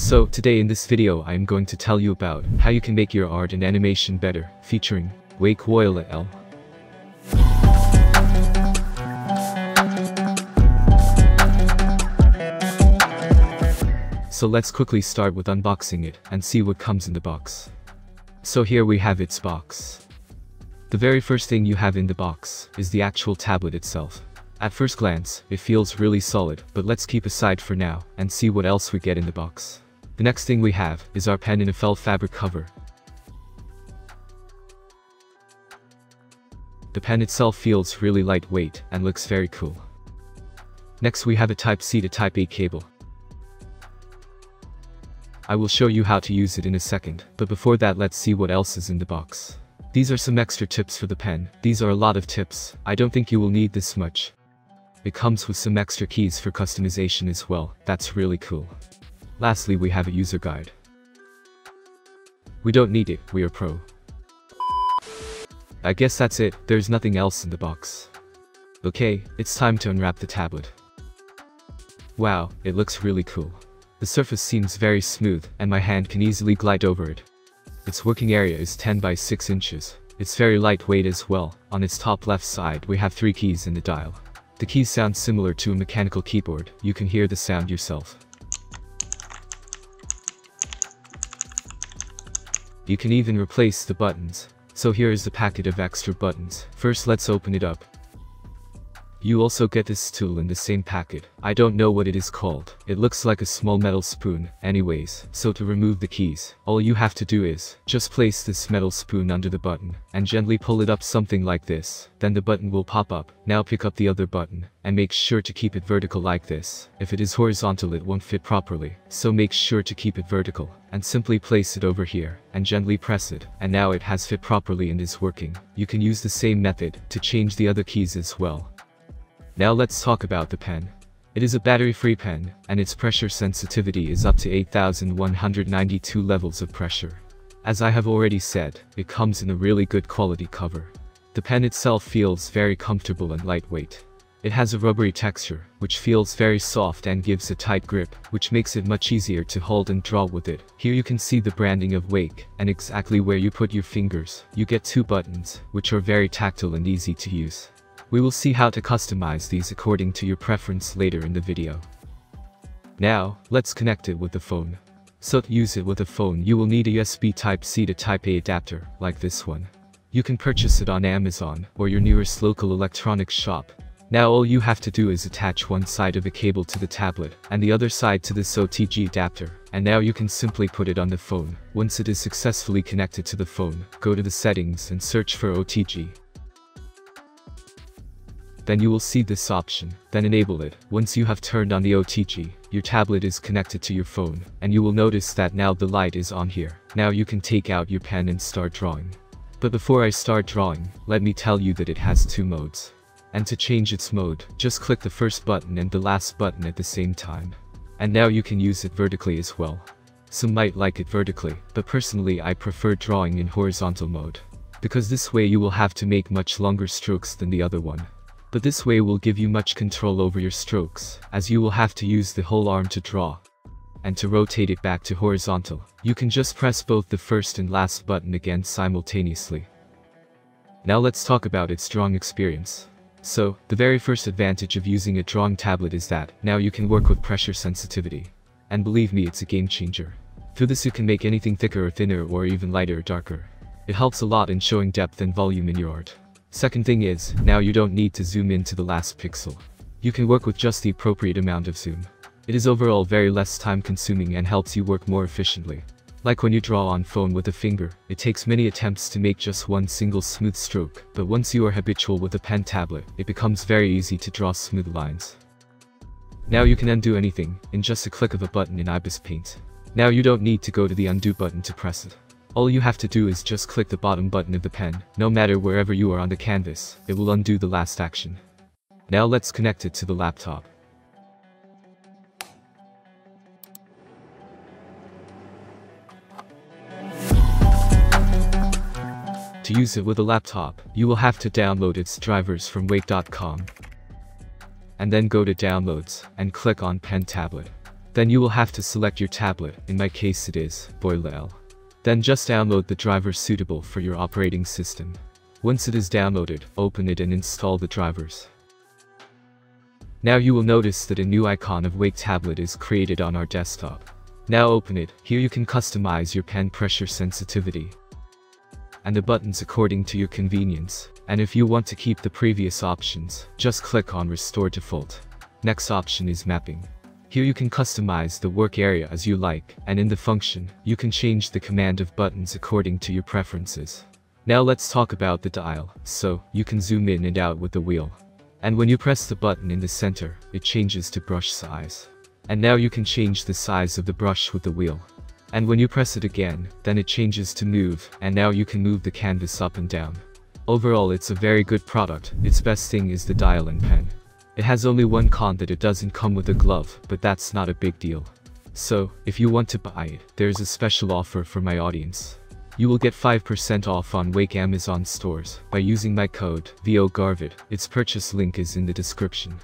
So, today in this video I am going to tell you about how you can make your art and animation better, featuring Veikk Voila L. So let's quickly start with unboxing it and see what comes in the box. So here we have its box. The very first thing you have in the box is the actual tablet itself. At first glance, it feels really solid, but let's keep aside for now and see what else we get in the box. The next thing we have is our pen in a felt fabric cover. The pen itself feels really lightweight and looks very cool. Next we have a Type-C to Type-A cable. I will show you how to use it in a second, but before that let's see what else is in the box. These are some extra tips for the pen, these are a lot of tips, I don't think you will need this much. It comes with some extra keys for customization as well, that's really cool. Lastly we have a user guide. We don't need it, we are pro. I guess that's it, there's nothing else in the box. Okay, it's time to unwrap the tablet. Wow, it looks really cool. The surface seems very smooth, and my hand can easily glide over it. Its working area is 10 by 6 inches. It's very lightweight as well. On its top left side we have 3 keys in the dial. The keys sound similar to a mechanical keyboard, you can hear the sound yourself. You can even replace the buttons. So here is the packet of extra buttons. First let's open it up. You also get this tool in the same packet. I don't know what it is called. It looks like a small metal spoon. Anyways, so to remove the keys, all you have to do is, just place this metal spoon under the button, and gently pull it up something like this. Then the button will pop up. Now pick up the other button, and make sure to keep it vertical like this. If it is horizontal it won't fit properly, so make sure to keep it vertical, and simply place it over here, and gently press it, and now it has fit properly and is working. You can use the same method to change the other keys as well. Now let's talk about the pen. It is a battery-free pen, and its pressure sensitivity is up to 8192 levels of pressure. As I have already said, it comes in a really good quality cover. The pen itself feels very comfortable and lightweight. It has a rubbery texture, which feels very soft and gives a tight grip, which makes it much easier to hold and draw with it. Here you can see the branding of Veikk, and exactly where you put your fingers. You get two buttons, which are very tactile and easy to use. We will see how to customize these according to your preference later in the video. Now, let's connect it with the phone. So to use it with a phone you will need a USB Type-C to Type-A adapter, like this one. You can purchase it on Amazon, or your nearest local electronics shop. Now all you have to do is attach one side of a cable to the tablet, and the other side to this OTG adapter, and now you can simply put it on the phone. Once it is successfully connected to the phone, go to the settings and search for OTG then you will see this option, then enable it. Once you have turned on the OTG, your tablet is connected to your phone, and you will notice that now the light is on here. Now you can take out your pen and start drawing. But before I start drawing, let me tell you that it has two modes. And to change its mode, just click the first button and the last button at the same time. And now you can use it vertically as well. Some might like it vertically, but personally I prefer drawing in horizontal mode. Because this way you will have to make much longer strokes than the other one but this way will give you much control over your strokes, as you will have to use the whole arm to draw. And to rotate it back to horizontal, you can just press both the first and last button again simultaneously. Now let's talk about its drawing experience. So, the very first advantage of using a drawing tablet is that, now you can work with pressure sensitivity. And believe me it's a game changer. Through this you can make anything thicker or thinner or even lighter or darker. It helps a lot in showing depth and volume in your art. Second thing is, now you don't need to zoom in to the last pixel. You can work with just the appropriate amount of zoom. It is overall very less time consuming and helps you work more efficiently. Like when you draw on phone with a finger, it takes many attempts to make just one single smooth stroke, but once you are habitual with a pen tablet, it becomes very easy to draw smooth lines. Now you can undo anything, in just a click of a button in IBIS Paint. Now you don't need to go to the undo button to press it. All you have to do is just click the bottom button of the pen, no matter wherever you are on the canvas, it will undo the last action. Now let's connect it to the laptop. To use it with a laptop, you will have to download its drivers from veikk.com. And then go to downloads, and click on pen tablet. Then you will have to select your tablet, in my case it is, Voila L. Then just download the driver suitable for your operating system. Once it is downloaded, open it and install the drivers. Now you will notice that a new icon of Veikk tablet is created on our desktop. Now open it, here you can customize your pen pressure sensitivity and the buttons according to your convenience, and if you want to keep the previous options, just click on Restore Default. Next option is Mapping. Here you can customize the work area as you like, and in the function, you can change the command of buttons according to your preferences. Now let's talk about the dial, so, you can zoom in and out with the wheel. And when you press the button in the center, it changes to brush size. And now you can change the size of the brush with the wheel. And when you press it again, then it changes to move, and now you can move the canvas up and down. Overall it's a very good product, its best thing is the dial and pen. It has only one con that it doesn't come with a glove, but that's not a big deal. So, if you want to buy it, there's a special offer for my audience. You will get 5% off on Veikk Amazon stores by using my code VOGarvit. Its purchase link is in the description.